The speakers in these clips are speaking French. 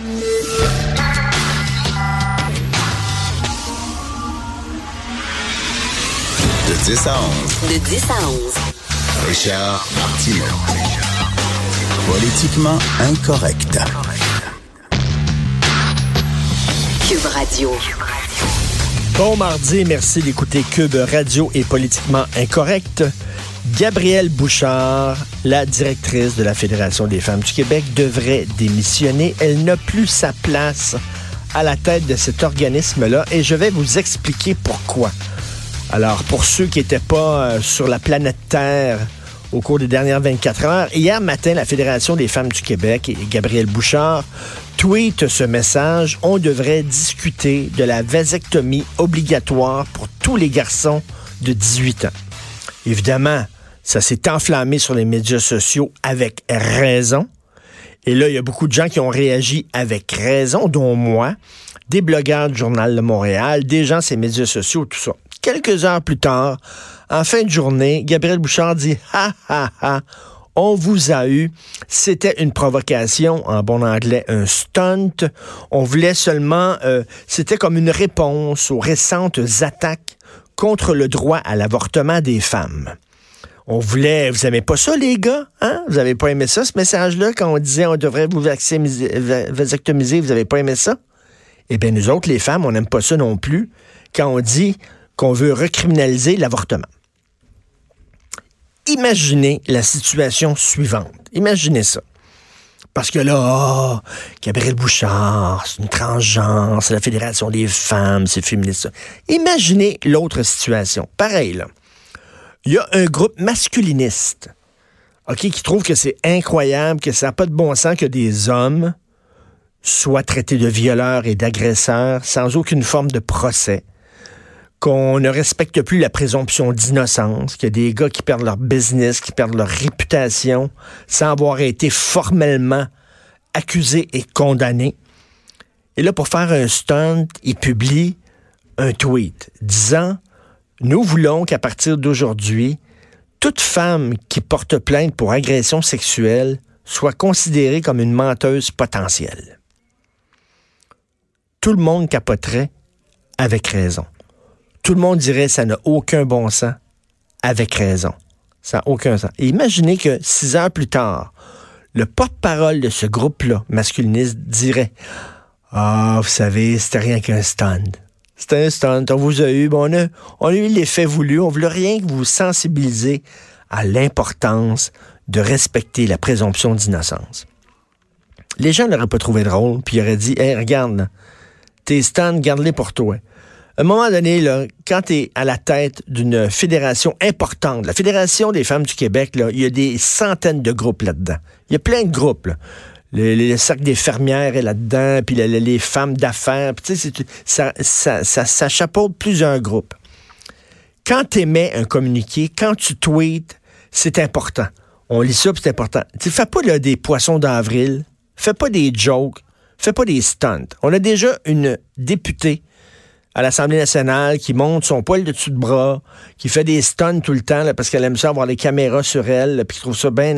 De 10 à 11. De 10 à 11. Richard Martineau. Politiquement incorrect. Cube Radio. Bon mardi, merci d'écouter Cube Radio et politiquement incorrect. Gabrielle Bouchard, la directrice de la Fédération des femmes du Québec, devrait démissionner. Elle n'a plus sa place à la tête de cet organisme-là et je vais vous expliquer pourquoi. Alors, pour ceux qui n'étaient pas euh, sur la planète Terre au cours des dernières 24 heures, hier matin, la Fédération des femmes du Québec et Gabrielle Bouchard tweet ce message. On devrait discuter de la vasectomie obligatoire pour tous les garçons de 18 ans. Évidemment, ça s'est enflammé sur les médias sociaux avec raison. Et là, il y a beaucoup de gens qui ont réagi avec raison, dont moi, des blogueurs du Journal de Montréal, des gens les médias sociaux, tout ça. Quelques heures plus tard, en fin de journée, Gabriel Bouchard dit Ha ha ha, on vous a eu. C'était une provocation, en bon anglais, un stunt. On voulait seulement, euh, c'était comme une réponse aux récentes attaques contre le droit à l'avortement des femmes. On voulait, vous aimez pas ça, les gars? Hein? Vous avez pas aimé ça, ce message-là, quand on disait on devrait vous vasectomiser, vous avez pas aimé ça? Eh bien, nous autres, les femmes, on n'aime pas ça non plus quand on dit qu'on veut recriminaliser l'avortement. Imaginez la situation suivante. Imaginez ça. Parce que là, oh, Gabriel Bouchard, c'est une transgenre, c'est la Fédération des femmes, c'est féministe. Imaginez l'autre situation. Pareil. Il y a un groupe masculiniste, OK, qui trouve que c'est incroyable, que ça n'a pas de bon sens que des hommes soient traités de violeurs et d'agresseurs sans aucune forme de procès qu'on ne respecte plus la présomption d'innocence, qu'il y a des gars qui perdent leur business, qui perdent leur réputation sans avoir été formellement accusés et condamnés. Et là, pour faire un stunt, il publie un tweet disant Nous voulons qu'à partir d'aujourd'hui, toute femme qui porte plainte pour agression sexuelle soit considérée comme une menteuse potentielle. Tout le monde capoterait avec raison tout le monde dirait ça n'a aucun bon sens, avec raison. Ça n'a aucun sens. imaginez que six heures plus tard, le porte-parole de ce groupe-là, masculiniste, dirait Ah, vous savez, c'était rien qu'un stand. C'était un stand, on vous a eu, bon, on, a, a eu l'effet voulu, on voulait rien que vous sensibiliser à l'importance de respecter la présomption d'innocence. Les gens n'auraient pas trouvé drôle, puis ils auraient dit Hey, regarde, tes stands, garde-les pour toi. À un moment donné, là, quand tu es à la tête d'une fédération importante, la Fédération des femmes du Québec, il y a des centaines de groupes là-dedans. Il y a plein de groupes. Le, le, cercle des fermières est là-dedans, puis les femmes d'affaires. Ça, chapeaute plusieurs groupes. Quand tu émets un communiqué, quand tu tweets, c'est important. On lit ça, c'est important. Tu fais pas des poissons d'avril, fais pas des jokes, fais pas des stunts. On a déjà une députée à l'Assemblée nationale qui monte son poil de dessus de bras, qui fait des stuns tout le temps parce qu'elle aime ça avoir les caméras sur elle, puis qui trouve ça bien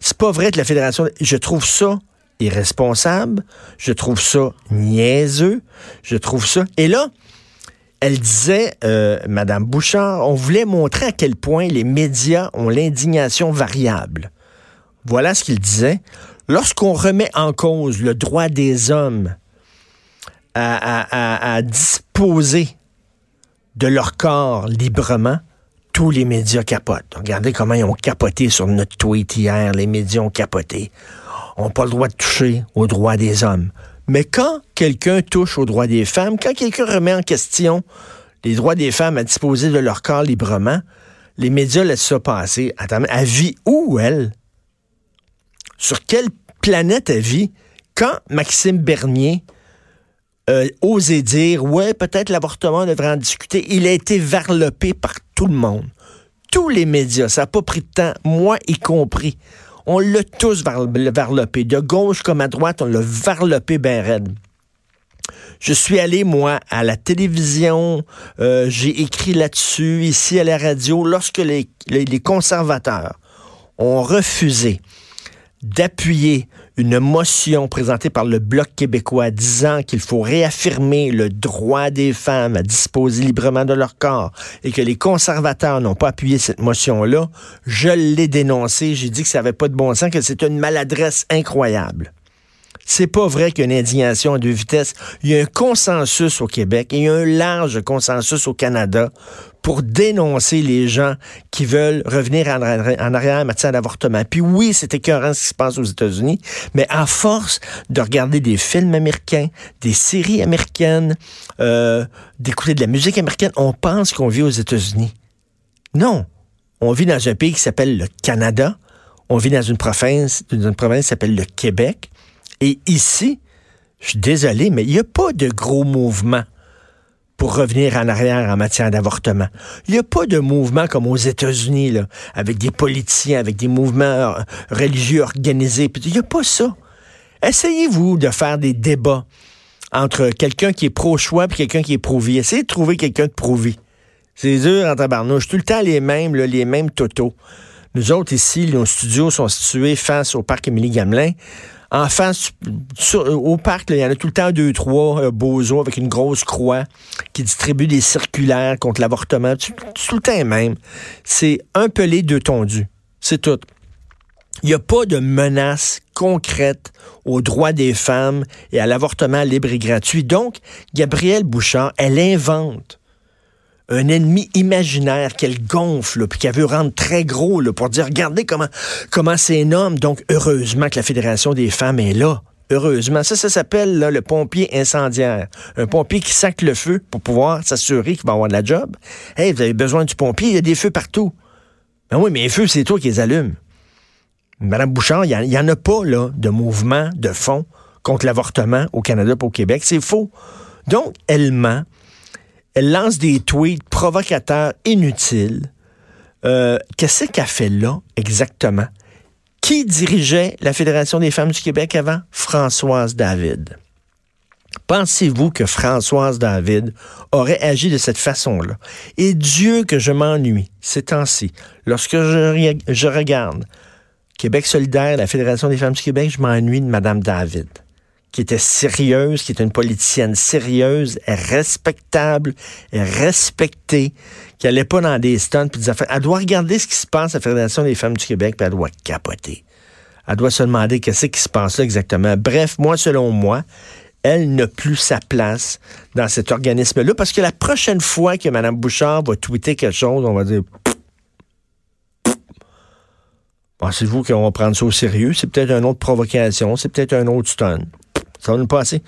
C'est pas vrai que la fédération, je trouve ça irresponsable, je trouve ça niaiseux, je trouve ça. Et là, elle disait, euh, Madame Bouchard, on voulait montrer à quel point les médias ont l'indignation variable. Voilà ce qu'il disait. Lorsqu'on remet en cause le droit des hommes à, disposer de leur corps librement, tous les médias capotent. Regardez comment ils ont capoté sur notre tweet hier. Les médias ont capoté. On n'a pas le droit de toucher aux droits des hommes. Mais quand quelqu'un touche aux droits des femmes, quand quelqu'un remet en question les droits des femmes à disposer de leur corps librement, les médias laissent ça passer. Attends, elle vit où, elle? Sur quelle planète elle vit? Quand Maxime Bernier euh, oser dire, ouais, peut-être l'avortement devrait en discuter. Il a été varlopé par tout le monde. Tous les médias, ça n'a pas pris de temps, moi y compris. On l'a tous varlopé. De gauche comme à droite, on l'a varlopé ben raide. Je suis allé, moi, à la télévision, euh, j'ai écrit là-dessus, ici à la radio, lorsque les, les conservateurs ont refusé d'appuyer une motion présentée par le Bloc québécois disant qu'il faut réaffirmer le droit des femmes à disposer librement de leur corps et que les conservateurs n'ont pas appuyé cette motion-là, je l'ai dénoncé, j'ai dit que ça n'avait pas de bon sens, que c'est une maladresse incroyable. C'est pas vrai qu'il y a une indignation à deux vitesses. Il y a un consensus au Québec et il y a un large consensus au Canada pour dénoncer les gens qui veulent revenir en, arrière en matière d'avortement. Puis oui, c'est écœurant ce qui se passe aux États-Unis, mais à force de regarder des films américains, des séries américaines, euh, d'écouter de la musique américaine, on pense qu'on vit aux États-Unis. Non, on vit dans un pays qui s'appelle le Canada. On vit dans une province, dans une province qui s'appelle le Québec. Et ici, je suis désolé, mais il n'y a pas de gros mouvement pour revenir en arrière en matière d'avortement. Il n'y a pas de mouvement comme aux États-Unis, avec des politiciens, avec des mouvements euh, religieux organisés. Il n'y a pas ça. Essayez-vous de faire des débats entre quelqu'un qui est pro-choix et quelqu'un qui est pro-vie. Essayez de trouver quelqu'un de pro-vie. C'est dur en tabarnouche. Tout le temps les mêmes, les mêmes totos. Nous autres, ici, nos studios sont situés face au parc Émilie-Gamelin. En face, au parc, il y en a tout le temps deux, trois euh, beaux avec une grosse croix qui distribue des circulaires contre l'avortement. Tout, le temps même. C'est un pelé, deux tondus. C'est tout. Il n'y a pas de menace concrète aux droits des femmes et à l'avortement libre et gratuit. Donc, Gabrielle Bouchard, elle invente un ennemi imaginaire qu'elle gonfle, puis qu'elle veut rendre très gros là, pour dire, regardez comment comment c'est énorme. Donc, heureusement que la Fédération des femmes est là. Heureusement. Ça, ça s'appelle le pompier incendiaire. Un pompier qui sac le feu pour pouvoir s'assurer qu'il va avoir de la job. Hey, vous avez besoin du pompier, il y a des feux partout. Ben oui, mais les feux, c'est toi qui les allumes. Madame Bouchard, il n'y en a pas là, de mouvement de fond contre l'avortement au Canada et au Québec. C'est faux. Donc, elle ment. Elle lance des tweets provocateurs inutiles. Euh, qu'est-ce qu'elle fait là exactement? Qui dirigeait la Fédération des femmes du Québec avant? Françoise David. Pensez-vous que Françoise David aurait agi de cette façon-là? Et Dieu que je m'ennuie ces temps-ci, lorsque je, je, regarde Québec solidaire, la Fédération des femmes du Québec, je m'ennuie de Madame David qui était sérieuse, qui était une politicienne sérieuse, respectable, respectée, qui allait pas dans des stunts puis des affaires. Elle doit regarder ce qui se passe à la Fédération des femmes du Québec, puis elle doit capoter. Elle doit se demander qu'est-ce qui se passe là exactement. Bref, moi, selon moi, elle n'a plus sa place dans cet organisme-là parce que la prochaine fois que Mme Bouchard va tweeter quelque chose, on va dire Pensez-vous qu'on va prendre ça au sérieux? C'est peut-être une autre provocation, c'est peut-être un autre stun. Ça va nous passer.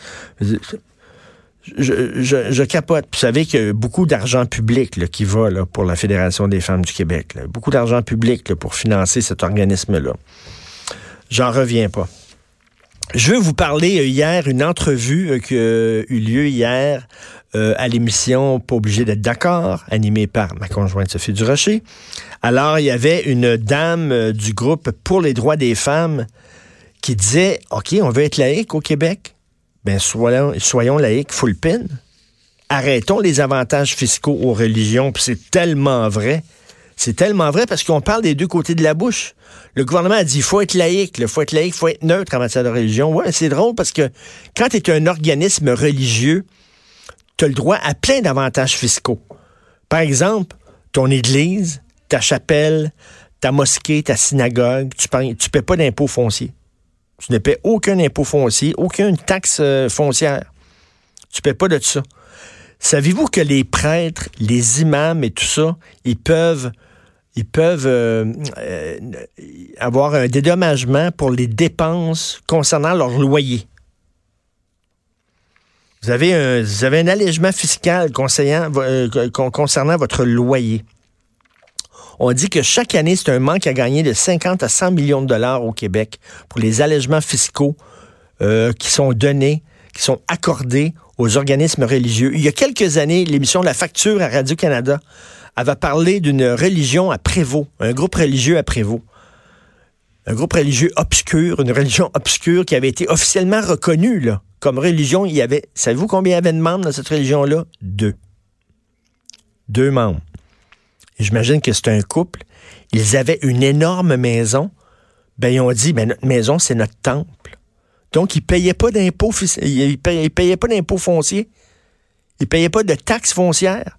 Je, capote. Vous savez qu'il y a beaucoup d'argent public qui va pour la Fédération des femmes du Québec. Beaucoup d'argent public pour financer cet organisme-là. J'en reviens pas. Je veux vous parler euh, hier, une entrevue euh, qui a eu lieu hier euh, à l'émission Pas obligé d'être d'accord, animée par ma conjointe Sophie Durocher. Alors, il y avait une dame du groupe Pour les droits des femmes qui disait OK, on veut être laïque au Québec. Ben, soyons, soyons laïques full pin. Arrêtons les avantages fiscaux aux religions. Puis c'est tellement vrai. C'est tellement vrai parce qu'on parle des deux côtés de la bouche. Le gouvernement a dit faut être laïque, il faut être laïque, faut être neutre en matière de religion. Ouais, c'est drôle parce que quand tu es un organisme religieux, tu as le droit à plein d'avantages fiscaux. Par exemple, ton église, ta chapelle, ta mosquée, ta synagogue, tu ne paies pas d'impôts fonciers. Tu ne paies aucun impôt foncier, aucune taxe euh, foncière. Tu ne paies pas de ça. Savez-vous que les prêtres, les imams et tout ça, ils peuvent, ils peuvent euh, euh, avoir un dédommagement pour les dépenses concernant leur loyer? Vous avez un, vous avez un allègement fiscal concernant votre loyer. On dit que chaque année, c'est un manque à gagner de 50 à 100 millions de dollars au Québec pour les allègements fiscaux euh, qui sont donnés, qui sont accordés aux organismes religieux. Il y a quelques années, l'émission La Facture à Radio-Canada avait parlé d'une religion à Prévost, un groupe religieux à Prévost. Un groupe religieux obscur, une religion obscure qui avait été officiellement reconnue comme religion. Il y avait, savez-vous combien il y avait de membres dans cette religion-là? Deux. Deux membres. J'imagine que c'est un couple. Ils avaient une énorme maison. Ben, ils ont dit, ben, notre maison, c'est notre temple. Donc, ils payaient pas d'impôts, ils payaient, payaient pas d'impôts fonciers. Ils payaient pas de taxes foncières.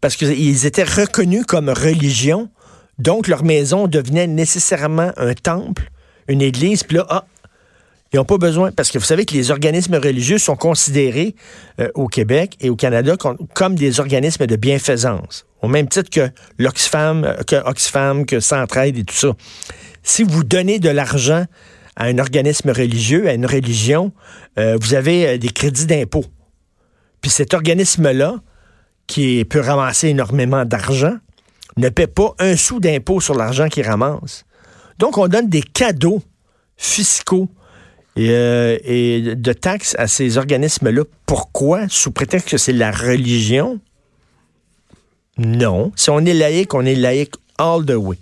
Parce qu'ils étaient reconnus comme religion. Donc, leur maison devenait nécessairement un temple, une église. Puis là, ah, ils n'ont pas besoin, parce que vous savez que les organismes religieux sont considérés euh, au Québec et au Canada comme, des organismes de bienfaisance, au même titre que l'Oxfam, euh, que Oxfam, que Centraide et tout ça. Si vous donnez de l'argent à un organisme religieux, à une religion, euh, vous avez des crédits d'impôt. Puis cet organisme-là, qui peut ramasser énormément d'argent, ne paie pas un sou d'impôt sur l'argent qu'il ramasse. Donc, on donne des cadeaux fiscaux euh, et, de taxes à ces organismes-là. Pourquoi? Sous prétexte que c'est la religion? Non. Si on est laïque, on est laïque all the way.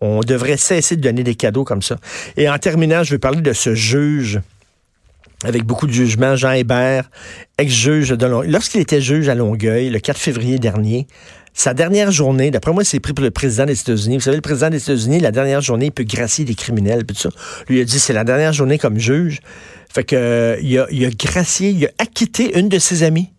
On devrait cesser de donner des cadeaux comme ça. Et en terminant, je vais parler de ce juge avec beaucoup de jugement, Jean Hébert, ex-juge de Longueuil. Lorsqu'il était juge à Longueuil, le 4 février dernier, sa dernière journée, d'après moi, c'est pris pour le président des États-Unis. Vous savez, le président des États-Unis, la dernière journée, il peut gracier des criminels, tout ça. Lui a dit, c'est la dernière journée comme juge. Fait que, euh, il, a, gracié, il a acquitté une de ses amies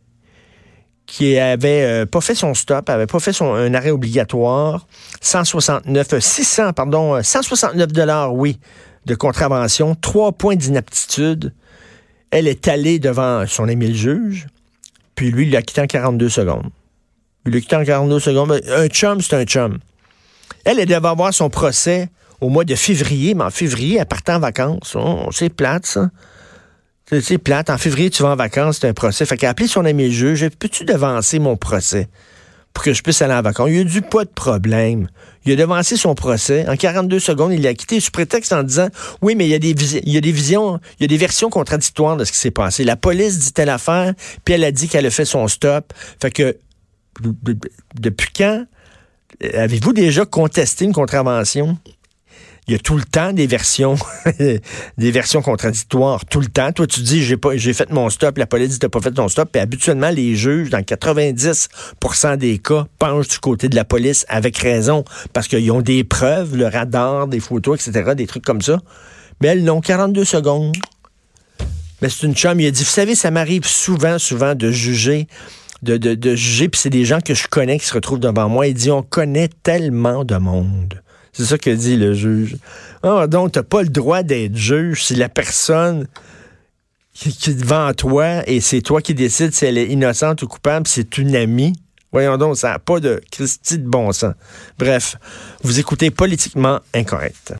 qui avait euh, pas fait son stop, avait pas fait son un arrêt obligatoire, 169, 600, pardon, 169 dollars, oui, de contravention, trois points d'inaptitude. Elle est allée devant son ami le juge, puis lui, il l'a quitté en 42 secondes. En 42 secondes. Un chum, c'est un chum. Elle, elle devait avoir son procès au mois de février, mais en février, elle partait en vacances. Oh, c'est plate, ça. C'est plate. En février, tu vas en vacances, c'est un procès. Fait qu'elle a appelé son ami juge. Peux-tu devancer mon procès pour que je puisse aller en vacances? Il a dit pas de problème. Il a devancé son procès. En 42 secondes, il l'a quitté sous prétexte en disant Oui, mais il y a des, il y a des visions, il y a des versions contradictoires de ce qui s'est passé. La police dit telle affaire, puis elle a dit qu'elle a fait son stop. Fait que depuis quand avez-vous déjà contesté une contravention? il y a tout le temps des versions, des versions contradictoires, tout le temps. Toi, tu dis, j'ai pas, j'ai fait mon stop, la police dit, t'as pas fait ton stop. Et habituellement, les juges, dans 90% des cas, penchent du côté de la police avec raison, parce qu'ils ont des preuves, le radar, des photos, etc., des trucs comme ça. Mais elles n'ont 42 secondes. Mais c'est une chum. Il a dit, vous savez, ça m'arrive souvent, souvent de juger de, de, de juger, puis c'est des gens que je connais qui se retrouvent devant moi. Il dit, on connaît tellement de monde. C'est ça que dit le juge. Ah, donc, tu n'as pas le droit d'être juge si la personne qui, est devant toi et c'est toi qui décides si elle est innocente ou coupable, c'est une amie. Voyons donc, ça n'a pas de Christie de bon sens. Bref, vous écoutez politiquement incorrect.